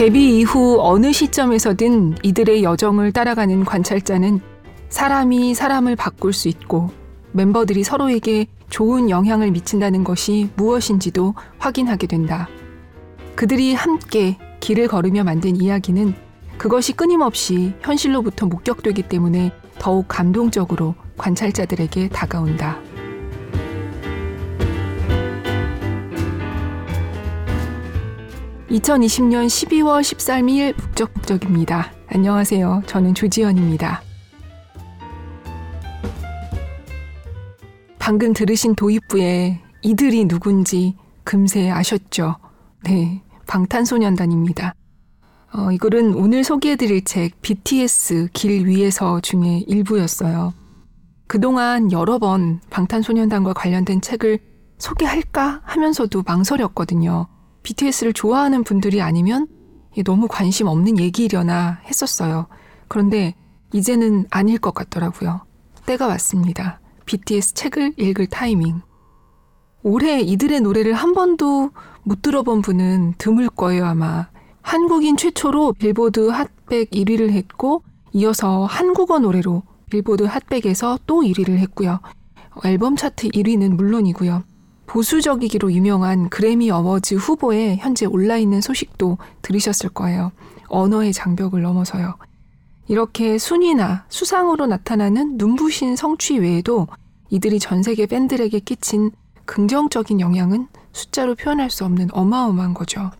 데뷔 이후 어느 시점에서든 이들의 여정을 따라가는 관찰자는 사람이 사람을 바꿀 수 있고 멤버들이 서로에게 좋은 영향을 미친다는 것이 무엇인지도 확인하게 된다. 그들이 함께 길을 걸으며 만든 이야기는 그것이 끊임없이 현실로부터 목격되기 때문에 더욱 감동적으로 관찰자들에게 다가온다. 2020년 12월 13일 북적북적입니다. 안녕하세요. 저는 조지현입니다. 방금 들으신 도입부에 이들이 누군지 금세 아셨죠? 네, 방탄소년단입니다. 어, 이거는 오늘 소개해드릴 책 BTS 길 위에서 중에 일부였어요. 그동안 여러 번 방탄소년단과 관련된 책을 소개할까 하면서도 망설였거든요. BTS를 좋아하는 분들이 아니면 너무 관심 없는 얘기려나 했었어요. 그런데 이제는 아닐 것 같더라고요. 때가 왔습니다. BTS 책을 읽을 타이밍. 올해 이들의 노래를 한 번도 못 들어본 분은 드물 거예요, 아마. 한국인 최초로 빌보드 핫백 1위를 했고, 이어서 한국어 노래로 빌보드 핫백에서 또 1위를 했고요. 앨범 차트 1위는 물론이고요. 보수적이기로 유명한 그래미 어워즈 후보에 현재 올라 있는 소식도 들으셨을 거예요. 언어의 장벽을 넘어서요. 이렇게 순위나 수상으로 나타나는 눈부신 성취 외에도 이들이 전 세계 팬들에게 끼친 긍정적인 영향은 숫자로 표현할 수 없는 어마어마한 거죠.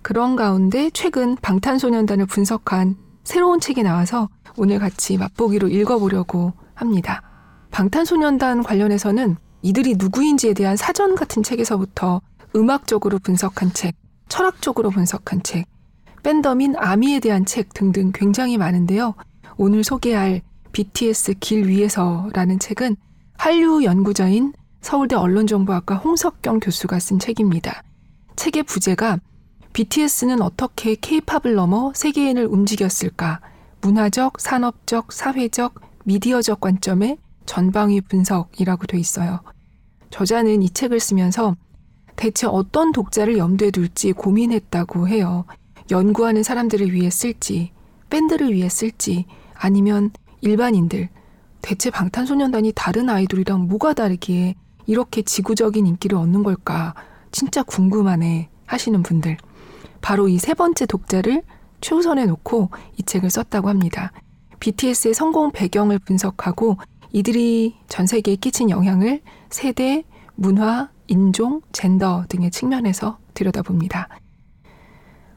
그런 가운데 최근 방탄소년단을 분석한 새로운 책이 나와서 오늘 같이 맛보기로 읽어보려고 합니다. 방탄소년단 관련해서는 이들이 누구인지에 대한 사전 같은 책에서부터 음악적으로 분석한 책, 철학적으로 분석한 책, 팬덤인 아미에 대한 책 등등 굉장히 많은데요. 오늘 소개할 BTS 길 위에서라는 책은 한류 연구자인 서울대 언론정보학과 홍석경 교수가 쓴 책입니다. 책의 부제가 BTS는 어떻게 케이팝을 넘어 세계인을 움직였을까? 문화적, 산업적, 사회적, 미디어적 관점의 전방위 분석이라고 돼 있어요. 저자는 이 책을 쓰면서 대체 어떤 독자를 염두에 둘지 고민했다고 해요. 연구하는 사람들을 위해 쓸지, 밴드를 위해 쓸지, 아니면 일반인들. 대체 방탄소년단이 다른 아이돌이랑 뭐가 다르기에 이렇게 지구적인 인기를 얻는 걸까? 진짜 궁금하네 하시는 분들. 바로 이 세 번째 독자를 최우선에 놓고 이 책을 썼다고 합니다. BTS의 성공 배경을 분석하고 이들이 전 세계에 끼친 영향을 세대, 문화, 인종, 젠더 등의 측면에서 들여다봅니다.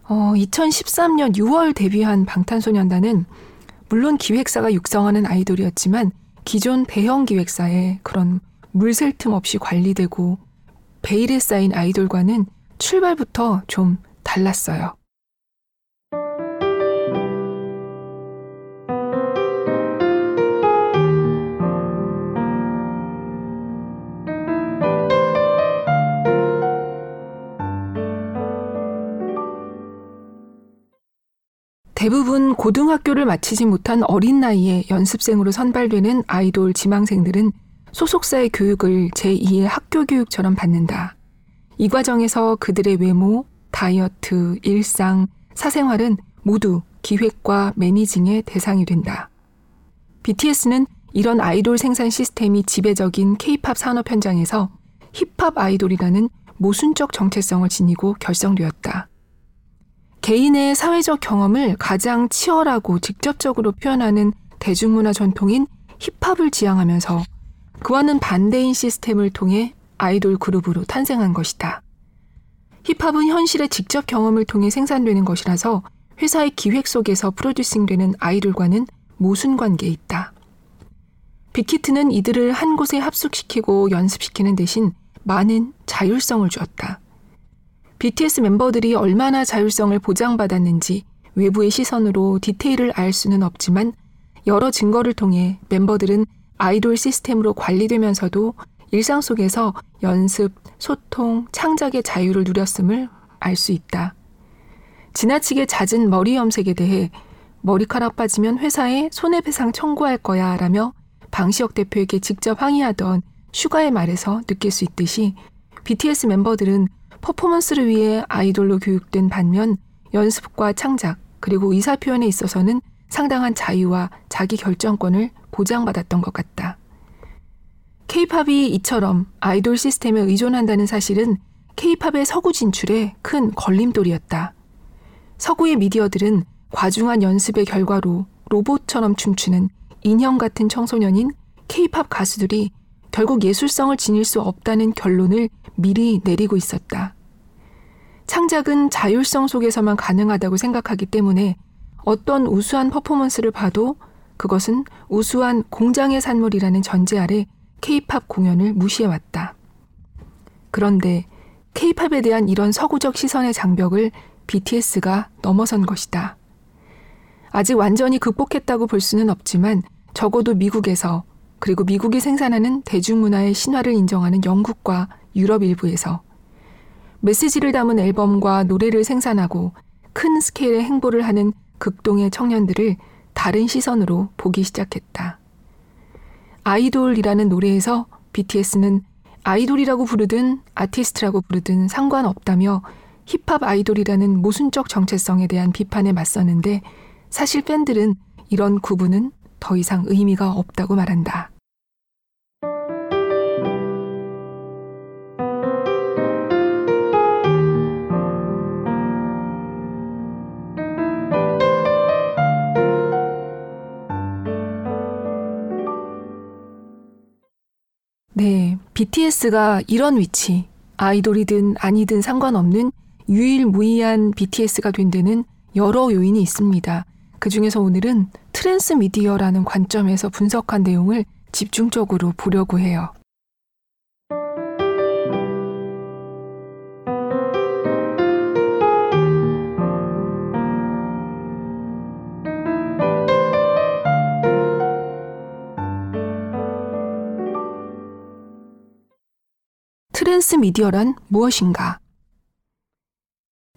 어, 2013년 6월 데뷔한 방탄소년단은 물론 기획사가 육성하는 아이돌이었지만 기존 대형 기획사의 그런 물샐 틈 없이 관리되고 베일에 쌓인 아이돌과는 출발부터 좀 달랐어요. 대부분 고등학교를 마치지 못한 어린 나이에 연습생으로 선발되는 아이돌 지망생들은 소속사의 교육을 제2의 학교 교육처럼 받는다. 이 과정에서 그들의 외모, 다이어트, 일상, 사생활은 모두 기획과 매니징의 대상이 된다. BTS는 이런 아이돌 생산 시스템이 지배적인 케이팝 산업 현장에서 힙합 아이돌이라는 모순적 정체성을 지니고 결성되었다. 개인의 사회적 경험을 가장 치열하고 직접적으로 표현하는 대중문화 전통인 힙합을 지향하면서 그와는 반대인 시스템을 통해 아이돌 그룹으로 탄생한 것이다. 힙합은 현실의 직접 경험을 통해 생산되는 것이라서 회사의 기획 속에서 프로듀싱되는 아이돌과는 모순 관계에 있다. 빅히트는 이들을 한 곳에 합숙시키고 연습시키는 대신 많은 자율성을 주었다. BTS 멤버들이 얼마나 자율성을 보장받았는지 외부의 시선으로 디테일을 알 수는 없지만 여러 증거를 통해 멤버들은 아이돌 시스템으로 관리되면서도 일상 속에서 연습, 소통, 창작의 자유를 누렸음을 알 수 있다. 지나치게 잦은 머리 염색에 대해 머리카락 빠지면 회사에 손해배상 청구할 거야 라며 방시혁 대표에게 직접 항의하던 슈가의 말에서 느낄 수 있듯이 BTS 멤버들은 퍼포먼스를 위해 아이돌로 교육된 반면 연습과 창작, 그리고 의사 표현에 있어서는 상당한 자유와 자기 결정권을 보장받았던 것 같다. 케이팝이 이처럼 아이돌 시스템에 의존한다는 사실은 케이팝의 서구 진출에 큰 걸림돌이었다. 서구의 미디어들은 과중한 연습의 결과로 로봇처럼 춤추는 인형 같은 청소년인 케이팝 가수들이 결국 예술성을 지닐 수 없다는 결론을 미리 내리고 있었다. 창작은 자율성 속에서만 가능하다고 생각하기 때문에 어떤 우수한 퍼포먼스를 봐도 그것은 우수한 공장의 산물이라는 전제 아래 케이팝 공연을 무시해왔다. 그런데 케이팝에 대한 이런 서구적 시선의 장벽을 BTS가 넘어선 것이다. 아직 완전히 극복했다고 볼 수는 없지만 적어도 미국에서 그리고 미국이 생산하는 대중문화의 신화를 인정하는 영국과 유럽 일부에서 메시지를 담은 앨범과 노래를 생산하고 큰 스케일의 행보를 하는 극동의 청년들을 다른 시선으로 보기 시작했다. 아이돌이라는 노래에서 BTS는 아이돌이라고 부르든 아티스트라고 부르든 상관없다며 힙합 아이돌이라는 모순적 정체성에 대한 비판에 맞섰는데 사실 팬들은 이런 구분은 더 이상 의미가 없다고 말한다. 네, BTS가 이런 위치, 아이돌이든 아니든 상관없는 유일무이한 BTS가 된 데는 여러 요인이 있습니다. 그 중에서 오늘은 transmedia라는 관점에서 분석한 내용을 집중적으로 보려고 해요. transmedia란 무엇인가?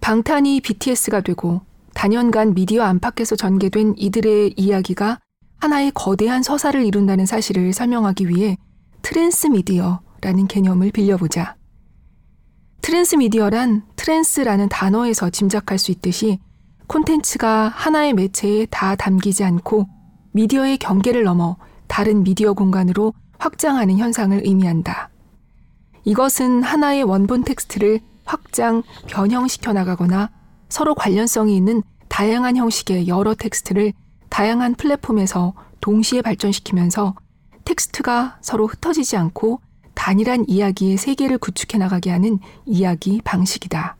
방탄이 BTS가 되고 다년간 미디어 안팎에서 전개된 이들의 이야기가 하나의 거대한 서사를 이룬다는 사실을 설명하기 위해 transmedia라는 개념을 빌려보자. transmedia란 trans라는 단어에서 짐작할 수 있듯이 콘텐츠가 하나의 매체에 다 담기지 않고 미디어의 경계를 넘어 다른 미디어 공간으로 확장하는 현상을 의미한다. 이것은 하나의 원본 텍스트를 확장, 변형시켜 나가거나 서로 관련성이 있는 다양한 형식의 여러 텍스트를 다양한 플랫폼에서 동시에 발전시키면서 텍스트가 서로 흩어지지 않고 단일한 이야기의 세계를 구축해 나가게 하는 이야기 방식이다.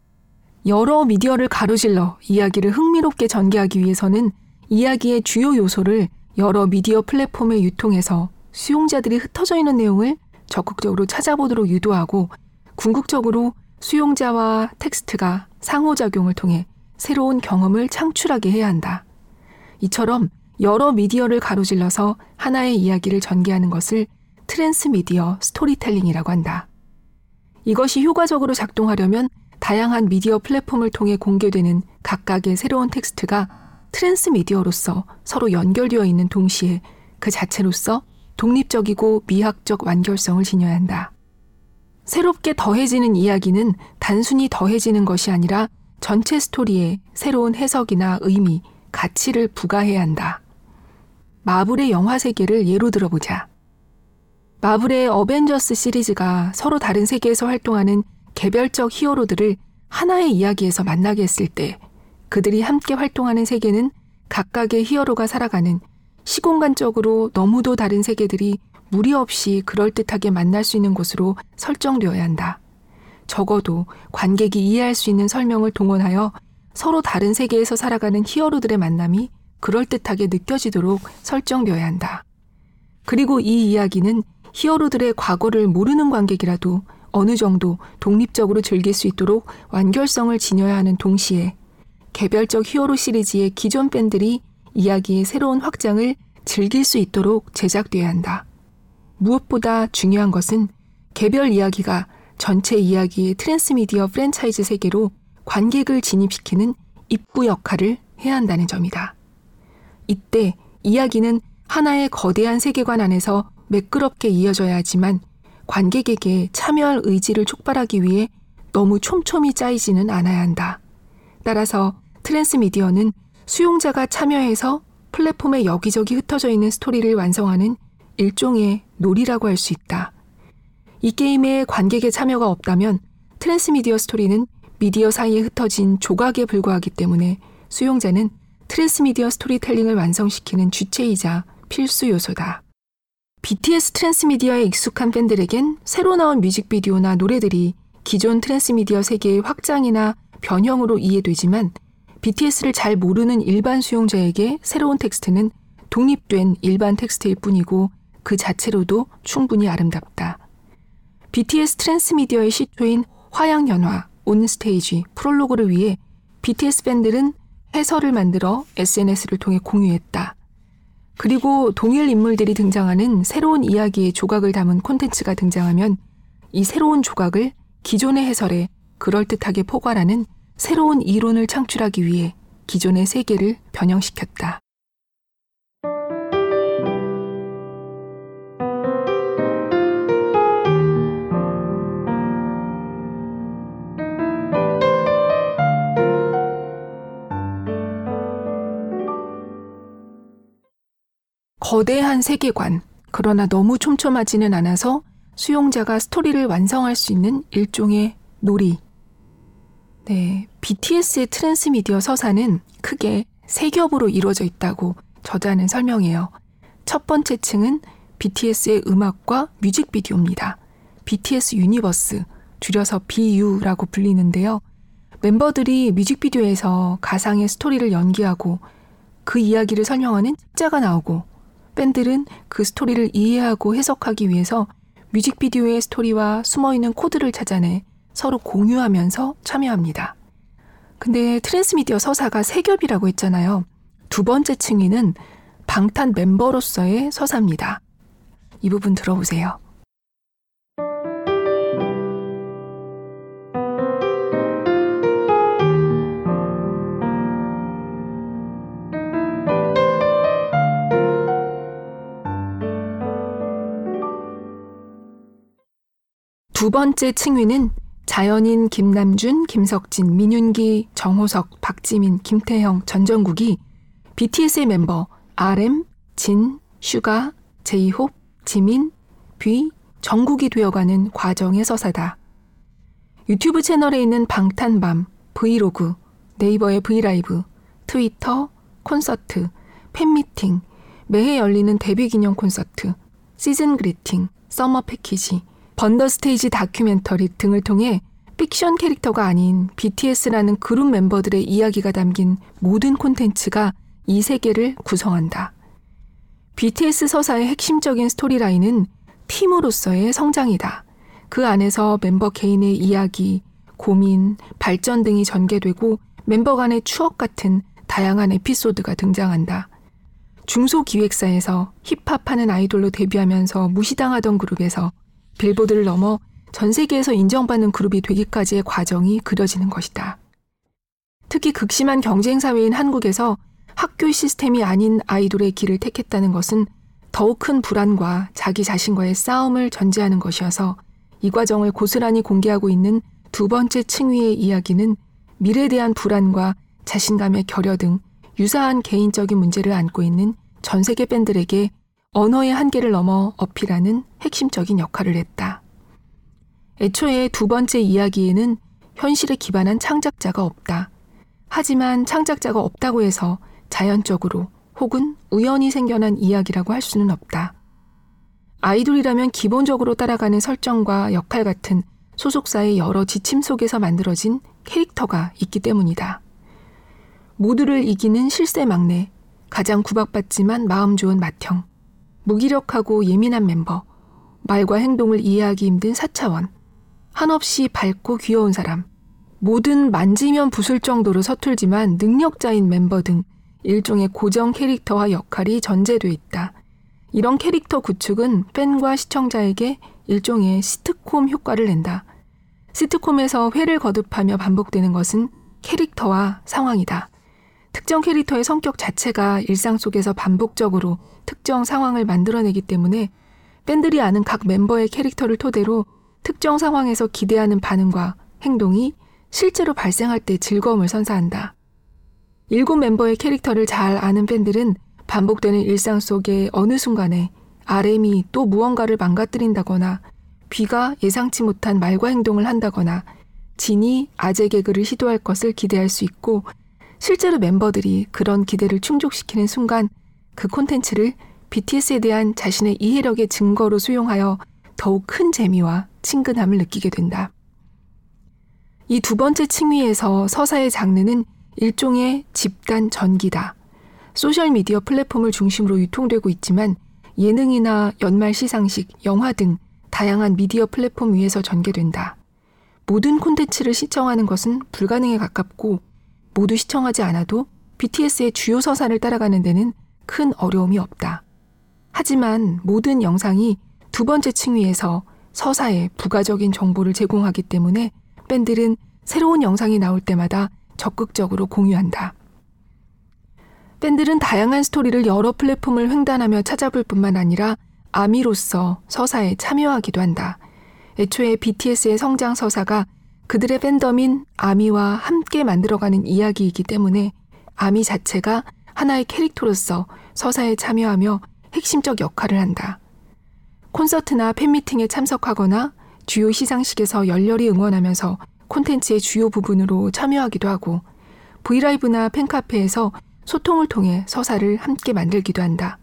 여러 미디어를 가로질러 이야기를 흥미롭게 전개하기 위해서는 이야기의 주요 요소를 여러 미디어 플랫폼에 유통해서 수용자들이 흩어져 있는 내용을 적극적으로 찾아보도록 유도하고 궁극적으로 수용자와 텍스트가 상호작용을 통해 새로운 경험을 창출하게 해야 한다. 이처럼 여러 미디어를 가로질러서 하나의 이야기를 전개하는 것을 transmedia 스토리텔링이라고 한다. 이것이 효과적으로 작동하려면 다양한 미디어 플랫폼을 통해 공개되는 각각의 새로운 텍스트가 트랜스미디어로서 서로 연결되어 있는 동시에 그 자체로서 독립적이고 미학적 완결성을 지녀야 한다. 새롭게 더해지는 이야기는 단순히 더해지는 것이 아니라 전체 스토리에 새로운 해석이나 의미, 가치를 부과해야 한다. 마블의 영화 세계를 예로 들어보자. 마블의 어벤져스 시리즈가 서로 다른 세계에서 활동하는 개별적 히어로들을 하나의 이야기에서 만나게 했을 때 그들이 함께 활동하는 세계는 각각의 히어로가 살아가는 시공간적으로 너무도 다른 세계들이 무리 없이 그럴듯하게 만날 수 있는 곳으로 설정되어야 한다. 적어도 관객이 이해할 수 있는 설명을 동원하여 서로 다른 세계에서 살아가는 히어로들의 만남이 그럴듯하게 느껴지도록 설정되어야 한다. 그리고 이 이야기는 히어로들의 과거를 모르는 관객이라도 어느 정도 독립적으로 즐길 수 있도록 완결성을 지녀야 하는 동시에 개별적 히어로 시리즈의 기존 팬들이 이야기의 새로운 확장을 즐길 수 있도록 제작돼야 한다. 무엇보다 중요한 것은 개별 이야기가 전체 이야기의 트랜스미디어 프랜차이즈 세계로 관객을 진입시키는 입구 역할을 해야 한다는 점이다. 이때 이야기는 하나의 거대한 세계관 안에서 매끄럽게 이어져야 하지만 관객에게 참여할 의지를 촉발하기 위해 너무 촘촘히 짜이지는 않아야 한다. 따라서 transmedia는 수용자가 참여해서 플랫폼에 여기저기 흩어져 있는 스토리를 완성하는 일종의 놀이라고 할 수 있다. 이 게임에 관객의 참여가 없다면 transmedia 스토리는 미디어 사이에 흩어진 조각에 불과하기 때문에 수용자는 transmedia 스토리텔링을 완성시키는 주체이자 필수 요소다. BTS transmedia에 익숙한 팬들에겐 새로 나온 뮤직비디오나 노래들이 기존 transmedia 세계의 확장이나 변형으로 이해되지만 BTS를 잘 모르는 일반 수용자에게 새로운 텍스트는 독립된 일반 텍스트일 뿐이고 그 자체로도 충분히 아름답다. BTS transmedia의 시초인 화양연화, on stage, 프롤로그를 위해 BTS 팬들은 해설을 만들어 SNS를 통해 공유했다. 그리고 동일 인물들이 등장하는 새로운 이야기의 조각을 담은 콘텐츠가 등장하면 이 새로운 조각을 기존의 해설에 그럴듯하게 포괄하는 새로운 이론을 창출하기 위해 기존의 세계를 변형시켰다. 거대한 세계관, 그러나 너무 촘촘하지는 않아서 수용자가 스토리를 완성할 수 있는 일종의 놀이. 네, BTS의 transmedia 서사는 크게 세 겹으로 이루어져 있다고 저자는 설명해요. 첫 번째 층은 BTS의 음악과 뮤직비디오입니다. BTS Universe, 줄여서 BU라고 불리는데요. 멤버들이 뮤직비디오에서 가상의 스토리를 연기하고 그 이야기를 설명하는 책자가 나오고 팬들은 그 스토리를 이해하고 해석하기 위해서 뮤직비디오의 스토리와 숨어있는 코드를 찾아내 서로 공유하면서 참여합니다. 근데 transmedia 서사가 세 겹이라고 했잖아요. 두 번째 층위는 방탄 멤버로서의 서사입니다. 이 부분 들어보세요. 두 번째 층위는 자연인 김남준, 김석진, 민윤기, 정호석, 박지민, 김태형, 전정국이 BTS의 멤버 RM, 진, 슈가, 제이홉, 지민, 뷔, 정국이 되어가는 과정의 서사다. 유튜브 채널에 있는 방탄밤, 브이로그, 네이버의 V LIVE, 트위터, 콘서트, 팬미팅, 매해 열리는 데뷔 기념 콘서트, season greeting, summer package, Burn the Stage 다큐멘터리 등을 통해 픽션 캐릭터가 아닌 BTS라는 그룹 멤버들의 이야기가 담긴 모든 콘텐츠가 이 세계를 구성한다. BTS 서사의 핵심적인 스토리라인은 팀으로서의 성장이다. 그 안에서 멤버 개인의 이야기, 고민, 발전 등이 전개되고 멤버 간의 추억 같은 다양한 에피소드가 등장한다. 중소기획사에서 힙합하는 아이돌로 데뷔하면서 무시당하던 그룹에서 빌보드를 넘어 전 세계에서 인정받는 그룹이 되기까지의 과정이 그려지는 것이다. 특히 극심한 경쟁 사회인 한국에서 학교 시스템이 아닌 아이돌의 길을 택했다는 것은 더욱 큰 불안과 자기 자신과의 싸움을 전제하는 것이어서 이 과정을 고스란히 공개하고 있는 두 번째 층위의 이야기는 미래에 대한 불안과 자신감의 결여 등 유사한 개인적인 문제를 안고 있는 전 세계 밴들에게 언어의 한계를 넘어 어필하는 핵심적인 역할을 했다. 애초에 두 번째 이야기에는 현실에 기반한 창작자가 없다. 하지만 창작자가 없다고 해서 자연적으로 혹은 우연히 생겨난 이야기라고 할 수는 없다. 아이돌이라면 기본적으로 따라가는 설정과 역할 같은 소속사의 여러 지침 속에서 만들어진 캐릭터가 있기 때문이다. 모두를 이기는 실세 막내, 가장 구박받지만 마음 좋은 맏형, 무기력하고 예민한 멤버, 말과 행동을 이해하기 힘든 사차원, 한없이 밝고 귀여운 사람, 모든 만지면 부술 정도로 서툴지만 능력자인 멤버 등 일종의 고정 캐릭터와 역할이 전제돼 있다. 이런 캐릭터 구축은 팬과 시청자에게 일종의 시트콤 효과를 낸다. 시트콤에서 회를 거듭하며 반복되는 것은 캐릭터와 상황이다. 특정 캐릭터의 성격 자체가 일상 속에서 반복적으로 특정 상황을 만들어내기 때문에 팬들이 아는 각 멤버의 캐릭터를 토대로 특정 상황에서 기대하는 반응과 행동이 실제로 발생할 때 즐거움을 선사한다. 일곱 멤버의 캐릭터를 잘 아는 팬들은 반복되는 일상 속의 어느 순간에 RM이 또 무언가를 망가뜨린다거나 귀가 예상치 못한 말과 행동을 한다거나 진이 아재 개그를 시도할 것을 기대할 수 있고 실제로 멤버들이 그런 기대를 충족시키는 순간 그 콘텐츠를 BTS에 대한 자신의 이해력의 증거로 수용하여 더욱 큰 재미와 친근함을 느끼게 된다. 이 두 번째 층위에서 서사의 장르는 일종의 집단 전기다. 소셜미디어 플랫폼을 중심으로 유통되고 있지만 예능이나 연말 시상식, 영화 등 다양한 미디어 플랫폼 위에서 전개된다. 모든 콘텐츠를 시청하는 것은 불가능에 가깝고 모두 시청하지 않아도 BTS의 주요 서사를 따라가는 데는 큰 어려움이 없다. 하지만 모든 영상이 두 번째 층위에서 서사에 부가적인 정보를 제공하기 때문에 밴들은 새로운 영상이 나올 때마다 적극적으로 공유한다. 밴들은 다양한 스토리를 여러 플랫폼을 횡단하며 찾아볼 뿐만 아니라 아미로서 서사에 참여하기도 한다. 애초에 BTS의 성장 서사가 그들의 팬덤인 아미와 함께 만들어가는 이야기이기 때문에 아미 자체가 하나의 캐릭터로서 서사에 참여하며 핵심적 역할을 한다. 콘서트나 팬미팅에 참석하거나 주요 시상식에서 열렬히 응원하면서 콘텐츠의 주요 부분으로 참여하기도 하고 브이라이브나 팬카페에서 소통을 통해 서사를 함께 만들기도 한다.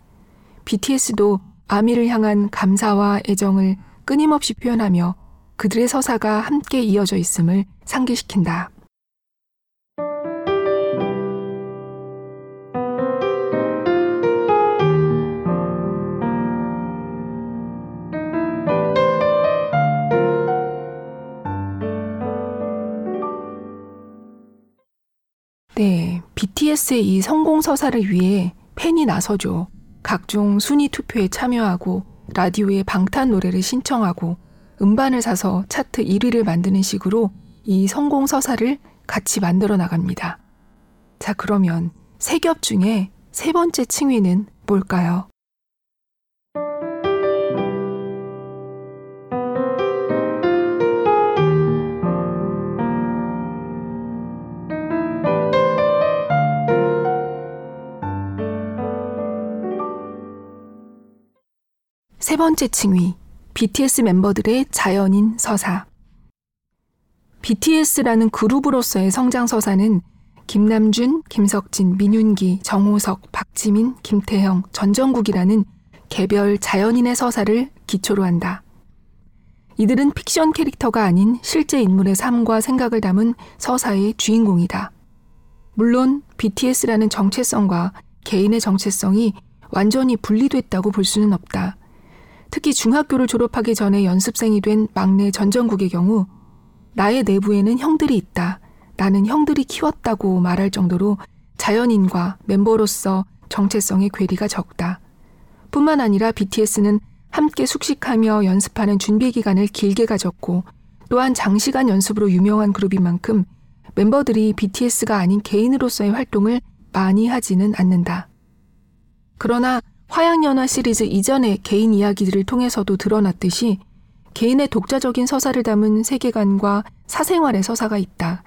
BTS도 아미를 향한 감사와 애정을 끊임없이 표현하며 그들의 서사가 함께 이어져 있음을 상기시킨다. 네, BTS의 이 성공 서사를 위해 팬이 나서죠. 각종 순위 투표에 참여하고 라디오에 방탄 노래를 신청하고 음반을 사서 차트 1위를 만드는 식으로 이 성공 서사를 같이 만들어 나갑니다. 자, 그러면 세 겹 중에 세 번째 층위는 뭘까요? 세 번째 층위, BTS 멤버들의 자연인 서사. BTS라는 그룹으로서의 성장 서사는 김남준, 김석진, 민윤기, 정호석, 박지민, 김태형, 전정국이라는 개별 자연인의 서사를 기초로 한다. 이들은 픽션 캐릭터가 아닌 실제 인물의 삶과 생각을 담은 서사의 주인공이다. 물론 BTS라는 정체성과 개인의 정체성이 완전히 분리됐다고 볼 수는 없다. 특히 중학교를 졸업하기 전에 연습생이 된 막내 전정국의 경우 나의 내부에는 형들이 있다. 나는 형들이 키웠다고 말할 정도로 자연인과 멤버로서 정체성의 괴리가 적다. 뿐만 아니라 BTS는 함께 숙식하며 연습하는 준비 기간을 길게 가졌고 또한 장시간 연습으로 유명한 그룹인 만큼 멤버들이 BTS가 아닌 개인으로서의 활동을 많이 하지는 않는다. 그러나 화양연화 시리즈 이전의 개인 이야기들을 통해서도 드러났듯이 개인의 독자적인 서사를 담은 세계관과 사생활의 서사가 있다.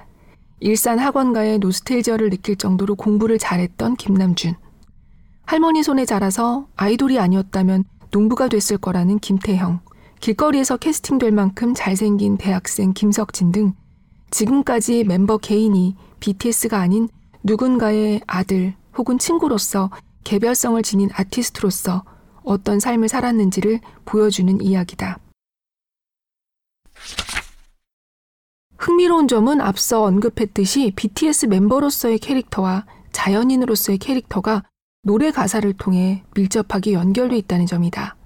일산 학원가의 노스텔지어를 느낄 정도로 공부를 잘했던 김남준. 할머니 손에 자라서 아이돌이 아니었다면 농부가 됐을 거라는 김태형. 길거리에서 캐스팅될 만큼 잘생긴 대학생 김석진 등 지금까지 멤버 개인이 BTS가 아닌 누군가의 아들 혹은 친구로서 개별성을 지닌 아티스트로서 어떤 삶을 살았는지를 보여주는 이야기다. 흥미로운 점은 앞서 언급했듯이 BTS 멤버로서의 캐릭터와 자연인으로서의 캐릭터가 노래 가사를 통해 밀접하게 연결돼 있다는 점이다.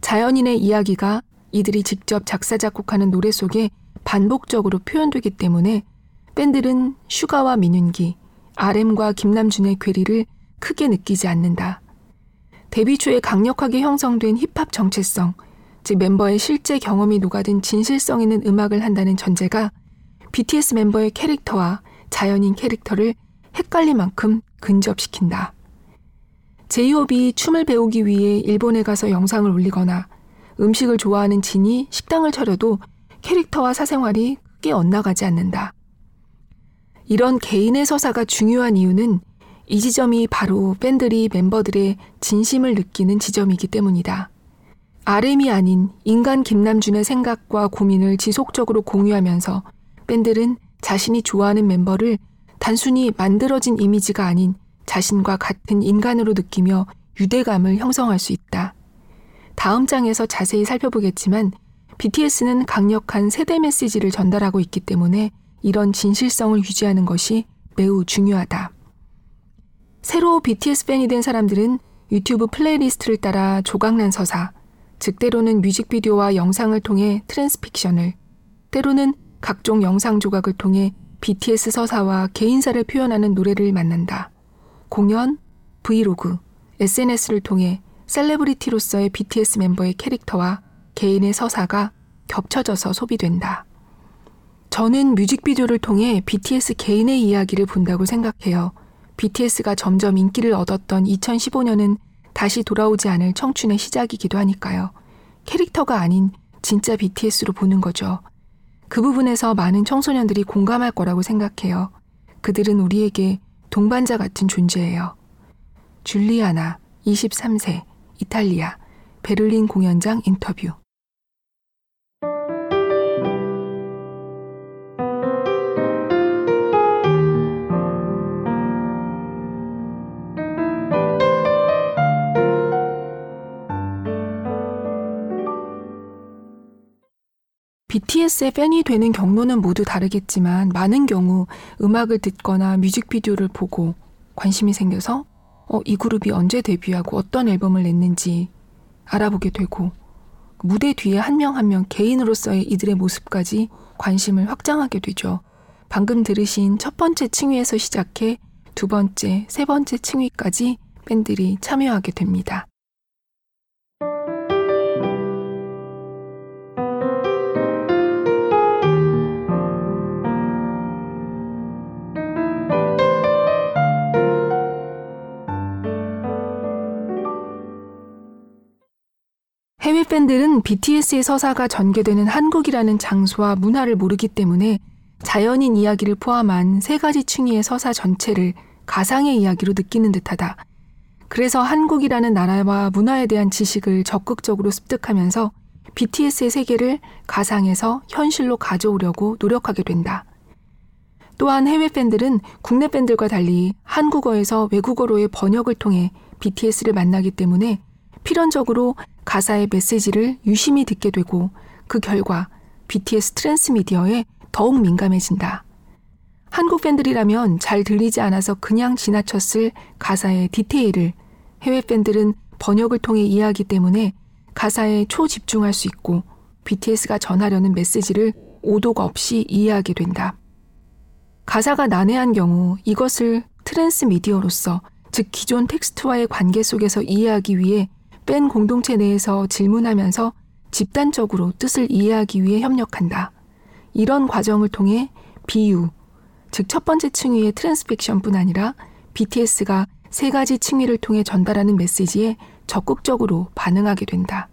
자연인의 이야기가 이들이 직접 작사, 작곡하는 노래 속에 반복적으로 표현되기 때문에 밴들은 슈가와 민윤기, RM과 김남준의 괴리를 크게 느끼지 않는다. 데뷔 초에 강력하게 형성된 힙합 정체성, 즉 멤버의 실제 경험이 녹아든 진실성 있는 음악을 한다는 전제가 BTS 멤버의 캐릭터와 자연인 캐릭터를 헷갈릴 만큼 근접시킨다. 제이홉이 춤을 배우기 위해 일본에 가서 영상을 올리거나 음식을 좋아하는 진이 식당을 차려도 캐릭터와 사생활이 크게 엇나가지 않는다. 이런 개인의 서사가 중요한 이유는 이 지점이 바로 팬들이 멤버들의 진심을 느끼는 지점이기 때문이다. RM이 아닌 인간 김남준의 생각과 고민을 지속적으로 공유하면서 밴들은 자신이 좋아하는 멤버를 단순히 만들어진 이미지가 아닌 자신과 같은 인간으로 느끼며 유대감을 형성할 수 있다. 다음 장에서 자세히 살펴보겠지만 BTS는 강력한 세대 메시지를 전달하고 있기 때문에 이런 진실성을 유지하는 것이 매우 중요하다. 새로 BTS 팬이 된 사람들은 유튜브 플레이리스트를 따라 조각난 서사, 즉 때로는 뮤직비디오와 영상을 통해 transfiction을, 때로는 각종 영상 조각을 통해 BTS 서사와 개인사를 표현하는 노래를 만난다. 공연, 브이로그, SNS를 통해 셀레브리티로서의 BTS 멤버의 캐릭터와 개인의 서사가 겹쳐져서 소비된다. 저는 뮤직비디오를 통해 BTS 개인의 이야기를 본다고 생각해요. BTS가 점점 인기를 얻었던 2015년은 다시 돌아오지 않을 청춘의 시작이기도 하니까요. 캐릭터가 아닌 진짜 BTS로 보는 거죠. 그 부분에서 많은 청소년들이 공감할 거라고 생각해요. 그들은 우리에게 동반자 같은 존재예요. 줄리아나, 23세, 이탈리아, 베를린 공연장 인터뷰. BTS의 팬이 되는 경로는 모두 다르겠지만 많은 경우 음악을 듣거나 뮤직비디오를 보고 관심이 생겨서 어, 이 그룹이 언제 데뷔하고 어떤 앨범을 냈는지 알아보게 되고 무대 뒤에 한 명 한명 개인으로서의 이들의 모습까지 관심을 확장하게 되죠. 방금 들으신 첫 번째 층위에서 시작해 두 번째, 세 번째 층위까지 팬들이 참여하게 됩니다. 팬들은 BTS의 서사가 전개되는 한국이라는 장소와 문화를 모르기 때문에 자연인 이야기를 포함한 세 가지 층위의 서사 전체를 가상의 이야기로 느끼는 듯하다. 그래서 한국이라는 나라와 문화에 대한 지식을 적극적으로 습득하면서 BTS의 세계를 가상에서 현실로 가져오려고 노력하게 된다. 또한 해외 팬들은 국내 팬들과 달리 한국어에서 외국어로의 번역을 통해 BTS를 만나기 때문에 필연적으로 가사의 메시지를 유심히 듣게 되고 그 결과 BTS 트랜스미디어에 더욱 민감해진다. 한국 팬들이라면 잘 들리지 않아서 그냥 지나쳤을 가사의 디테일을 해외 팬들은 번역을 통해 이해하기 때문에 가사에 초집중할 수 있고 BTS가 전하려는 메시지를 오도가 없이 이해하게 된다. 가사가 난해한 경우 이것을 transmedia로서 즉 기존 텍스트와의 관계 속에서 이해하기 위해 팬 공동체 내에서 질문하면서 집단적으로 뜻을 이해하기 위해 협력한다. 이런 과정을 통해 BU, 즉 첫 번째 층위의 transfiction뿐 아니라 BTS가 세 가지 층위를 통해 전달하는 메시지에 적극적으로 반응하게 된다.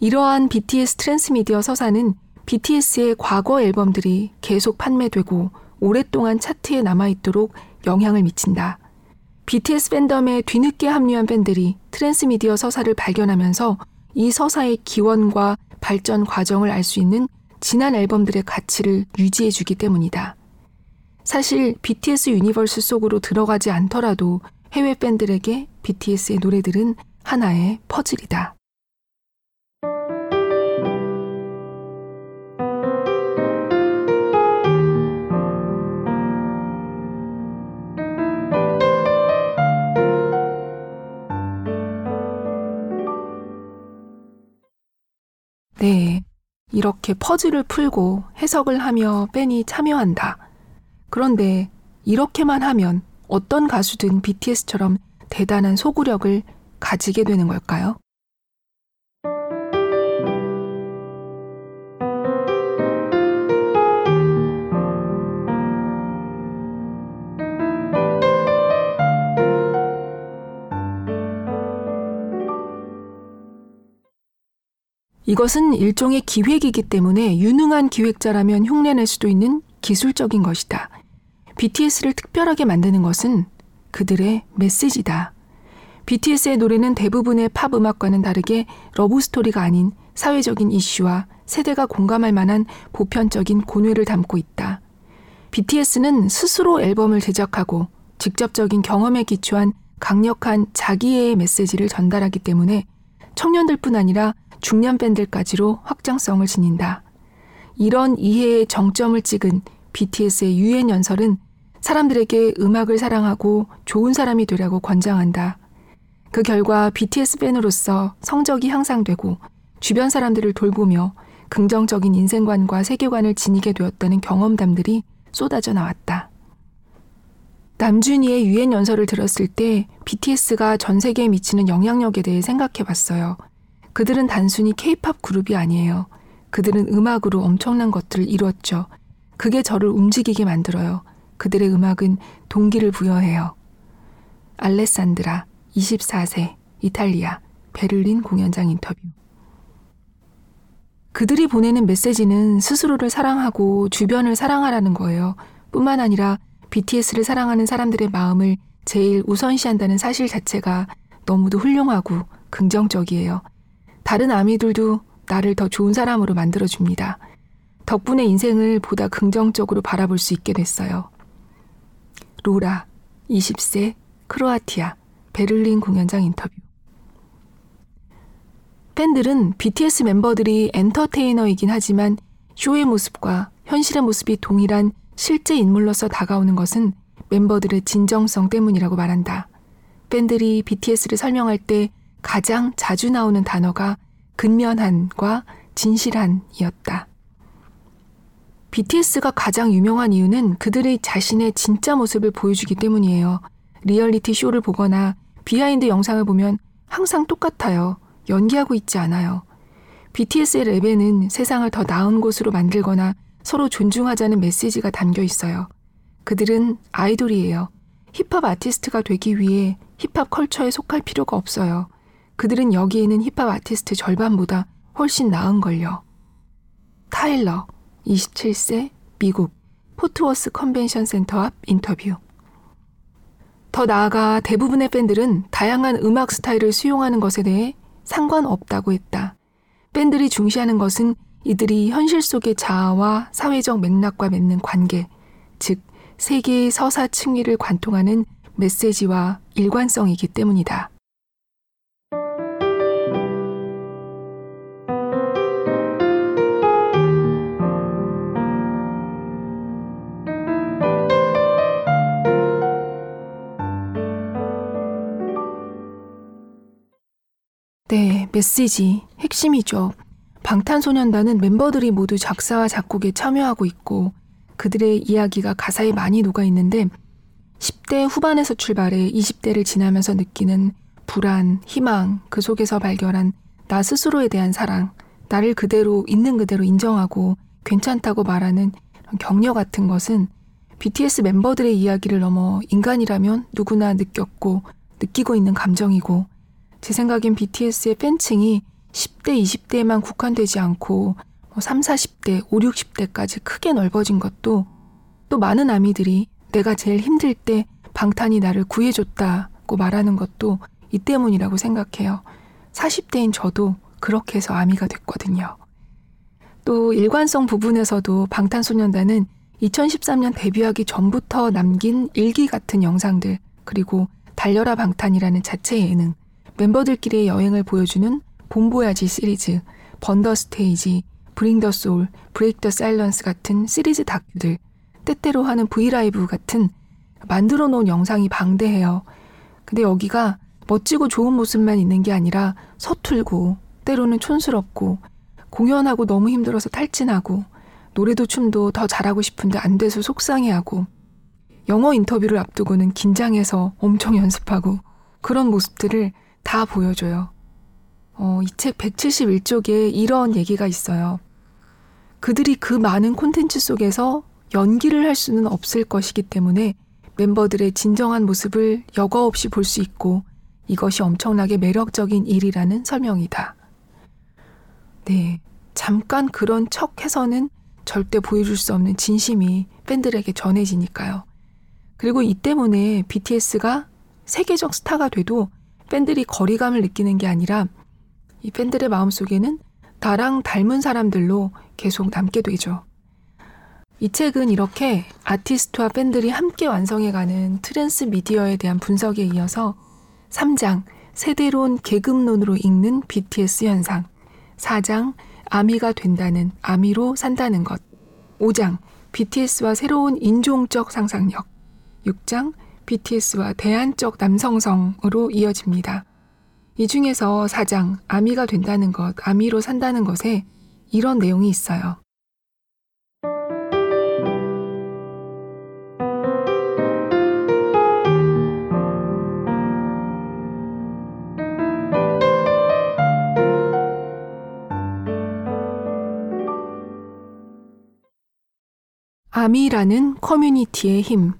이러한 BTS transmedia 서사는 BTS의 과거 앨범들이 계속 판매되고 오랫동안 차트에 남아있도록 영향을 미친다. BTS 팬덤에 뒤늦게 합류한 팬들이 transmedia 서사를 발견하면서 이 서사의 기원과 발전 과정을 알 수 있는 지난 앨범들의 가치를 유지해주기 때문이다. 사실 BTS Universe 속으로 들어가지 않더라도 해외 팬들에게 BTS의 노래들은 하나의 퍼즐이다. 네. 이렇게 퍼즐을 풀고 해석을 하며 팬이 참여한다. 그런데 이렇게만 하면 어떤 가수든 BTS처럼 대단한 소구력을 가지게 되는 걸까요? 이것은 일종의 기획이기 때문에 유능한 기획자라면 흉내낼 수도 있는 기술적인 것이다. BTS를 특별하게 만드는 것은 그들의 메시지다. BTS의 노래는 대부분의 팝 음악과는 다르게 러브 스토리가 아닌 사회적인 이슈와 세대가 공감할 만한 보편적인 고뇌를 담고 있다. BTS는 스스로 앨범을 제작하고 직접적인 경험에 기초한 강력한 자기애의 메시지를 전달하기 때문에 청년들뿐 아니라 중년 팬들까지로 확장성을 지닌다. 이런 이해의 정점을 찍은 BTS의 유엔 연설은 사람들에게 음악을 사랑하고 좋은 사람이 되라고 권장한다. 그 결과 BTS 팬으로서 성적이 향상되고 주변 사람들을 돌보며 긍정적인 인생관과 세계관을 지니게 되었다는 경험담들이 쏟아져 나왔다. 남준이의 유엔 연설을 들었을 때 BTS가 전 세계에 미치는 영향력에 대해 생각해 봤어요. 그들은 단순히 케이팝 그룹이 아니에요. 그들은 음악으로 엄청난 것들을 이루었죠. 그게 저를 움직이게 만들어요. 그들의 음악은 동기를 부여해요. 알레산드라, 24세, 이탈리아, 베를린 공연장 인터뷰. 그들이 보내는 메시지는 스스로를 사랑하고 주변을 사랑하라는 거예요. 뿐만 아니라 BTS를 사랑하는 사람들의 마음을 제일 우선시한다는 사실 자체가 너무도 훌륭하고 긍정적이에요. 다른 아미들도 나를 더 좋은 사람으로 만들어줍니다. 덕분에 인생을 보다 긍정적으로 바라볼 수 있게 됐어요. 로라, 20세, 크로아티아, 베를린 공연장 인터뷰. 팬들은 BTS 멤버들이 엔터테이너이긴 하지만 쇼의 모습과 현실의 모습이 동일한 실제 인물로서 다가오는 것은 멤버들의 진정성 때문이라고 말한다. 팬들이 BTS를 설명할 때 가장 자주 나오는 단어가 근면한과 진실한이었다. BTS가 가장 유명한 이유는 그들의 자신의 진짜 모습을 보여주기 때문이에요. 리얼리티 쇼를 보거나 behind 영상을 보면 항상 똑같아요. 연기하고 있지 않아요. BTS의 랩에는 세상을 더 나은 곳으로 만들거나 서로 존중하자는 메시지가 담겨 있어요. 그들은 아이돌이에요. 힙합 아티스트가 되기 위해 힙합 culture에 속할 필요가 없어요. 그들은 여기 있는 힙합 아티스트 절반보다 훨씬 나은걸요. 타일러, 27세, 미국, 포트워스 컨벤션 센터 앞 인터뷰. 더 나아가 대부분의 팬들은 다양한 음악 스타일을 수용하는 것에 대해 상관없다고 했다. 팬들이 중시하는 것은 이들이 현실 속의 자아와 사회적 맥락과 맺는 관계, 즉, 세계의 서사 층위를 관통하는 메시지와 일관성이기 때문이다. 네, 메시지, 핵심이죠. 방탄소년단은 멤버들이 모두 작사와 작곡에 참여하고 있고 그들의 이야기가 가사에 많이 녹아 있는데 10대 후반에서 출발해 20대를 지나면서 느끼는 불안, 희망, 그 속에서 발견한 나 스스로에 대한 사랑, 나를 그대로 있는 그대로 인정하고 괜찮다고 말하는 격려 같은 것은 BTS 멤버들의 이야기를 넘어 인간이라면 누구나 느꼈고 느끼고 있는 감정이고 제 생각엔 BTS의 팬층이 10대, 20대에만 국한되지 않고 뭐 3, 40대, 5, 60대까지 크게 넓어진 것도 또 많은 아미들이 내가 제일 힘들 때 방탄이 나를 구해줬다고 말하는 것도 이 때문이라고 생각해요. 40대인 저도 그렇게 해서 아미가 됐거든요. 또 일관성 부분에서도 방탄소년단은 2013년 데뷔하기 전부터 남긴 일기 같은 영상들, 그리고 달려라 방탄이라는 자체 예능, 멤버들끼리의 여행을 보여주는 Bon Voyage 시리즈, Burn the Stage, Bring the Soul, Break the Silence 같은 시리즈 다큐들, 때때로 하는 V LIVE 같은 만들어 놓은 영상이 방대해요. 근데 여기가 멋지고 좋은 모습만 있는 게 아니라 서툴고, 때로는 촌스럽고, 공연하고 너무 힘들어서 탈진하고, 노래도 춤도 더 잘하고 싶은데 안 돼서 속상해하고, 영어 인터뷰를 앞두고는 긴장해서 엄청 연습하고, 그런 모습들을 다 보여줘요. 어, 이 책 171쪽에 이런 얘기가 있어요. 그들이 그 많은 콘텐츠 속에서 연기를 할 수는 없을 것이기 때문에 멤버들의 진정한 모습을 여과 없이 볼 수 있고 이것이 엄청나게 매력적인 일이라는 설명이다. 네. 잠깐 그런 척 해서는 절대 보여줄 수 없는 진심이 팬들에게 전해지니까요. 그리고 이 때문에 BTS가 세계적 스타가 돼도 팬들이 거리감을 느끼는 게 아니라 이 팬들의 마음속에는 나랑 닮은 사람들로 계속 남게 되죠. 이 책은 이렇게 아티스트와 팬들이 함께 완성해가는 transmedia에 대한 분석에 이어서 3장 세대론 계급론으로 읽는 BTS 현상 4장 아미가 된다는 아미로 산다는 것 5장 BTS와 새로운 인종적 상상력 6장 BTS와 대안적 남성성으로 이어집니다. 이 중에서 4장 아미가 된다는 것, 아미로 산다는 것에 이런 내용이 있어요. 아미라는 커뮤니티의 힘.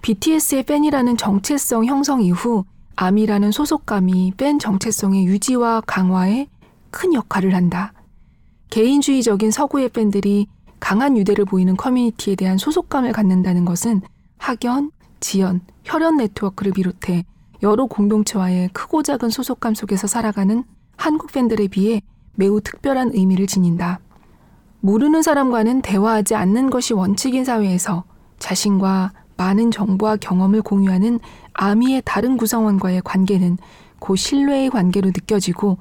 BTS의 팬이라는 정체성 형성 이후 아미라는 소속감이 팬 정체성의 유지와 강화에 큰 역할을 한다. 개인주의적인 서구의 팬들이 강한 유대를 보이는 커뮤니티에 대한 소속감을 갖는다는 것은 학연, 지연, 혈연 네트워크를 비롯해 여러 공동체와의 크고 작은 소속감 속에서 살아가는 한국 팬들에 비해 매우 특별한 의미를 지닌다. 모르는 사람과는 대화하지 않는 것이 원칙인 사회에서 자신과 많은 정보와 경험을 공유하는 아미의 다른 구성원과의 관계는 고 신뢰의 관계로 느껴지고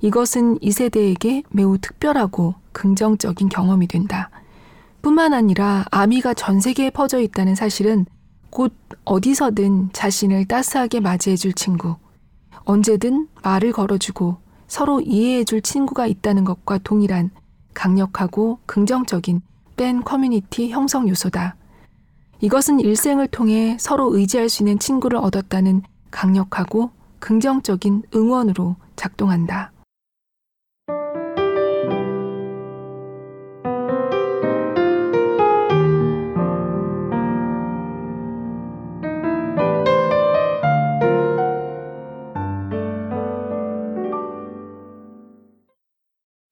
이것은 이 세대에게 매우 특별하고 긍정적인 경험이 된다. 뿐만 아니라 아미가 전 세계에 퍼져 있다는 사실은 곧 어디서든 자신을 따스하게 맞이해줄 친구, 언제든 말을 걸어주고 서로 이해해줄 친구가 있다는 것과 동일한 강력하고 긍정적인 밴 커뮤니티 형성 요소다. 이것은 일생을 통해 서로 의지할 수 있는 친구를 얻었다는 강력하고 긍정적인 응원으로 작동한다.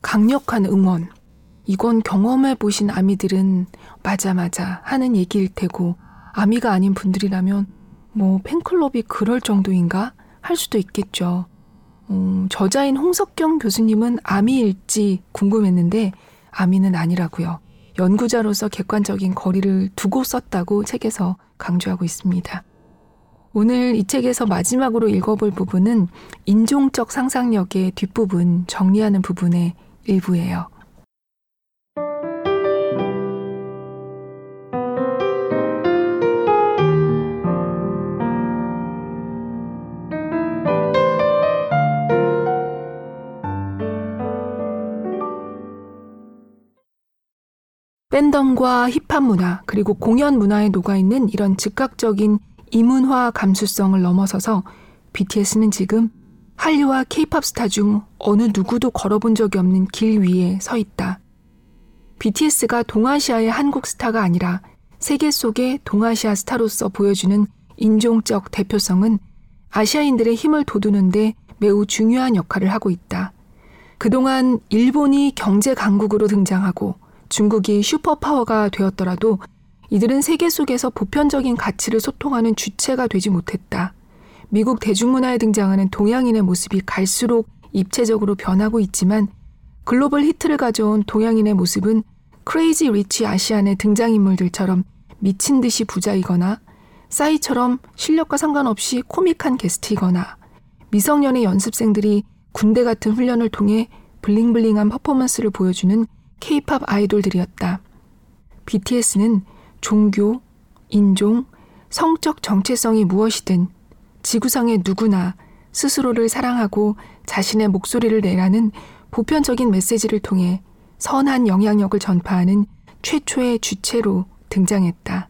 강력한 응원. 이건 경험해 보신 아미들은 맞아 맞아 하는 얘기일 테고 아미가 아닌 분들이라면 뭐 팬클럽이 그럴 정도인가 할 수도 있겠죠. 음, 저자인 홍석경 교수님은 아미일지 궁금했는데 아미는 아니라고요. 연구자로서 객관적인 거리를 두고 썼다고 책에서 강조하고 있습니다. 오늘 이 책에서 마지막으로 읽어볼 부분은 인종적 상상력의 뒷부분 정리하는 부분의 일부예요. 팬덤과 힙합 문화 그리고 공연 문화에 녹아 있는 이런 즉각적인 이문화 감수성을 넘어서서 BTS는 지금 한류와 케이팝 스타 중 어느 누구도 걸어본 적이 없는 길 위에 서 있다. BTS가 동아시아의 한국 스타가 아니라 세계 속의 동아시아 스타로서 보여주는 인종적 대표성은 아시아인들의 힘을 돋우는데 매우 중요한 역할을 하고 있다. 그동안 일본이 경제 강국으로 등장하고 중국이 슈퍼파워가 되었더라도 이들은 세계 속에서 보편적인 가치를 소통하는 주체가 되지 못했다. 미국 대중문화에 등장하는 동양인의 모습이 갈수록 입체적으로 변하고 있지만 글로벌 히트를 가져온 동양인의 모습은 크레이지 리치 아시안의 등장인물들처럼 미친 듯이 부자이거나 싸이처럼 실력과 상관없이 코믹한 게스트이거나 미성년의 연습생들이 군대 같은 훈련을 통해 블링블링한 퍼포먼스를 보여주는 케이팝 아이돌들이었다. BTS는 종교, 인종, 성적 정체성이 무엇이든 지구상의 누구나 스스로를 사랑하고 자신의 목소리를 내라는 보편적인 메시지를 통해 선한 영향력을 전파하는 최초의 주체로 등장했다.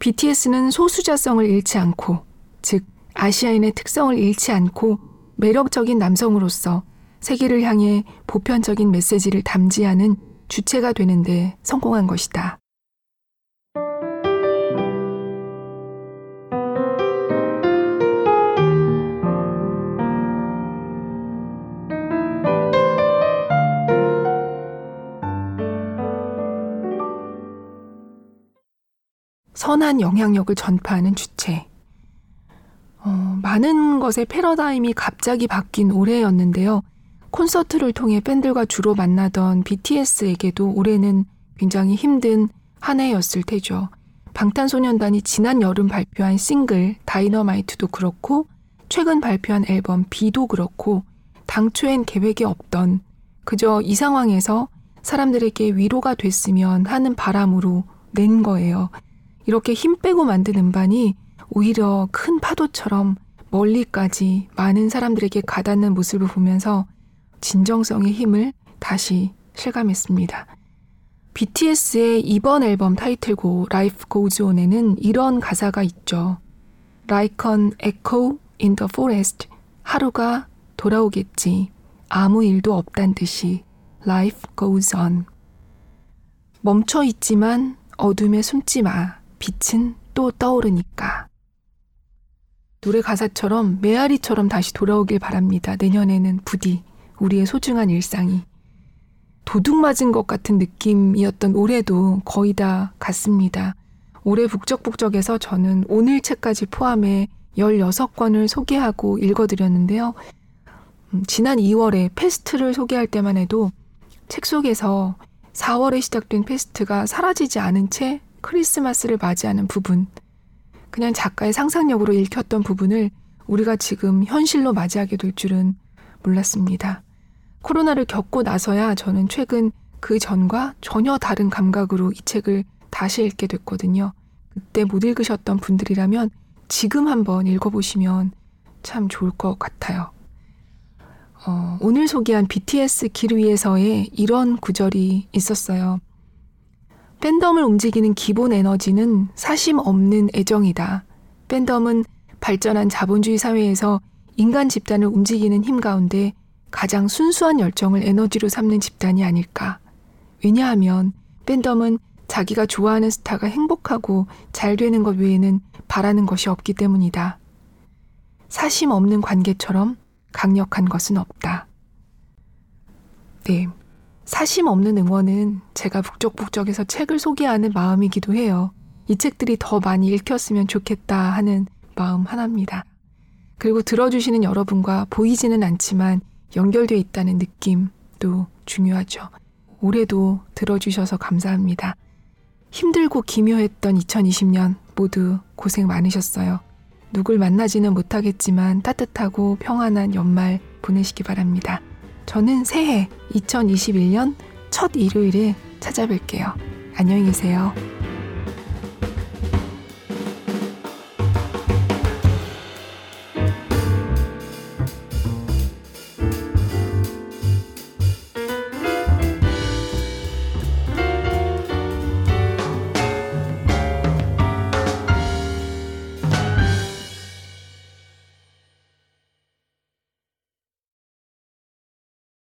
BTS는 소수자성을 잃지 않고, 즉, 아시아인의 특성을 잃지 않고 매력적인 남성으로서 세계를 향해 보편적인 메시지를 담지하는 주체가 되는데 성공한 것이다. 선한 영향력을 전파하는 주체. 어, 많은 것의 패러다임이 갑자기 바뀐 올해였는데요. 콘서트를 통해 팬들과 주로 만나던 BTS에게도 올해는 굉장히 힘든 한 해였을 테죠. 방탄소년단이 지난 여름 발표한 싱글 다이너마이트도 그렇고 최근 발표한 앨범 비도 그렇고 당초엔 계획이 없던 그저 이 상황에서 사람들에게 위로가 됐으면 하는 바람으로 낸 거예요. 이렇게 힘 빼고 만든 음반이 오히려 큰 파도처럼 멀리까지 많은 사람들에게 가닿는 모습을 보면서 진정성의 힘을 다시 실감했습니다. BTS의 이번 앨범 타이틀곡 Life Goes On에는 이런 가사가 있죠. Like an echo in the forest. 하루가 돌아오겠지. 아무 일도 없단 듯이 Life goes on. 멈춰 있지만 어둠에 숨지 마. 빛은 또 떠오르니까. 노래 가사처럼 메아리처럼 다시 돌아오길 바랍니다. 내년에는 부디 우리의 소중한 일상이 도둑 맞은 것 같은 느낌이었던 올해도 거의 다 같습니다. 올해 북적북적에서 저는 오늘 책까지 포함해 16권을 소개하고 읽어드렸는데요. 음, 지난 2월에 페스트를 소개할 때만 해도 책 속에서 4월에 시작된 페스트가 사라지지 않은 채 크리스마스를 맞이하는 부분, 그냥 작가의 상상력으로 읽혔던 부분을 우리가 지금 현실로 맞이하게 될 줄은 몰랐습니다. 코로나를 겪고 나서야 저는 최근 그 전과 전혀 다른 감각으로 이 책을 다시 읽게 됐거든요. 그때 못 읽으셨던 분들이라면 지금 한번 읽어보시면 참 좋을 것 같아요. 어, 오늘 소개한 BTS 길 위에서의 이런 구절이 있었어요. 팬덤을 움직이는 기본 에너지는 사심 없는 애정이다. 팬덤은 발전한 자본주의 사회에서 인간 집단을 움직이는 힘 가운데 가장 순수한 열정을 에너지로 삼는 집단이 아닐까. 왜냐하면 팬덤은 자기가 좋아하는 스타가 행복하고 잘 되는 것 외에는 바라는 것이 없기 때문이다. 사심 없는 관계처럼 강력한 것은 없다. 네. 사심 없는 응원은 제가 북적북적에서 책을 소개하는 마음이기도 해요. 이 책들이 더 많이 읽혔으면 좋겠다 하는 마음 하나입니다. 그리고 들어주시는 여러분과 보이지는 않지만 연결되어 있다는 느낌도 중요하죠. 올해도 들어주셔서 감사합니다. 힘들고 기묘했던 2020년 모두 고생 많으셨어요. 누굴 만나지는 못하겠지만 따뜻하고 평안한 연말 보내시기 바랍니다. 저는 새해 2021년 첫 일요일에 찾아뵐게요. 안녕히 계세요.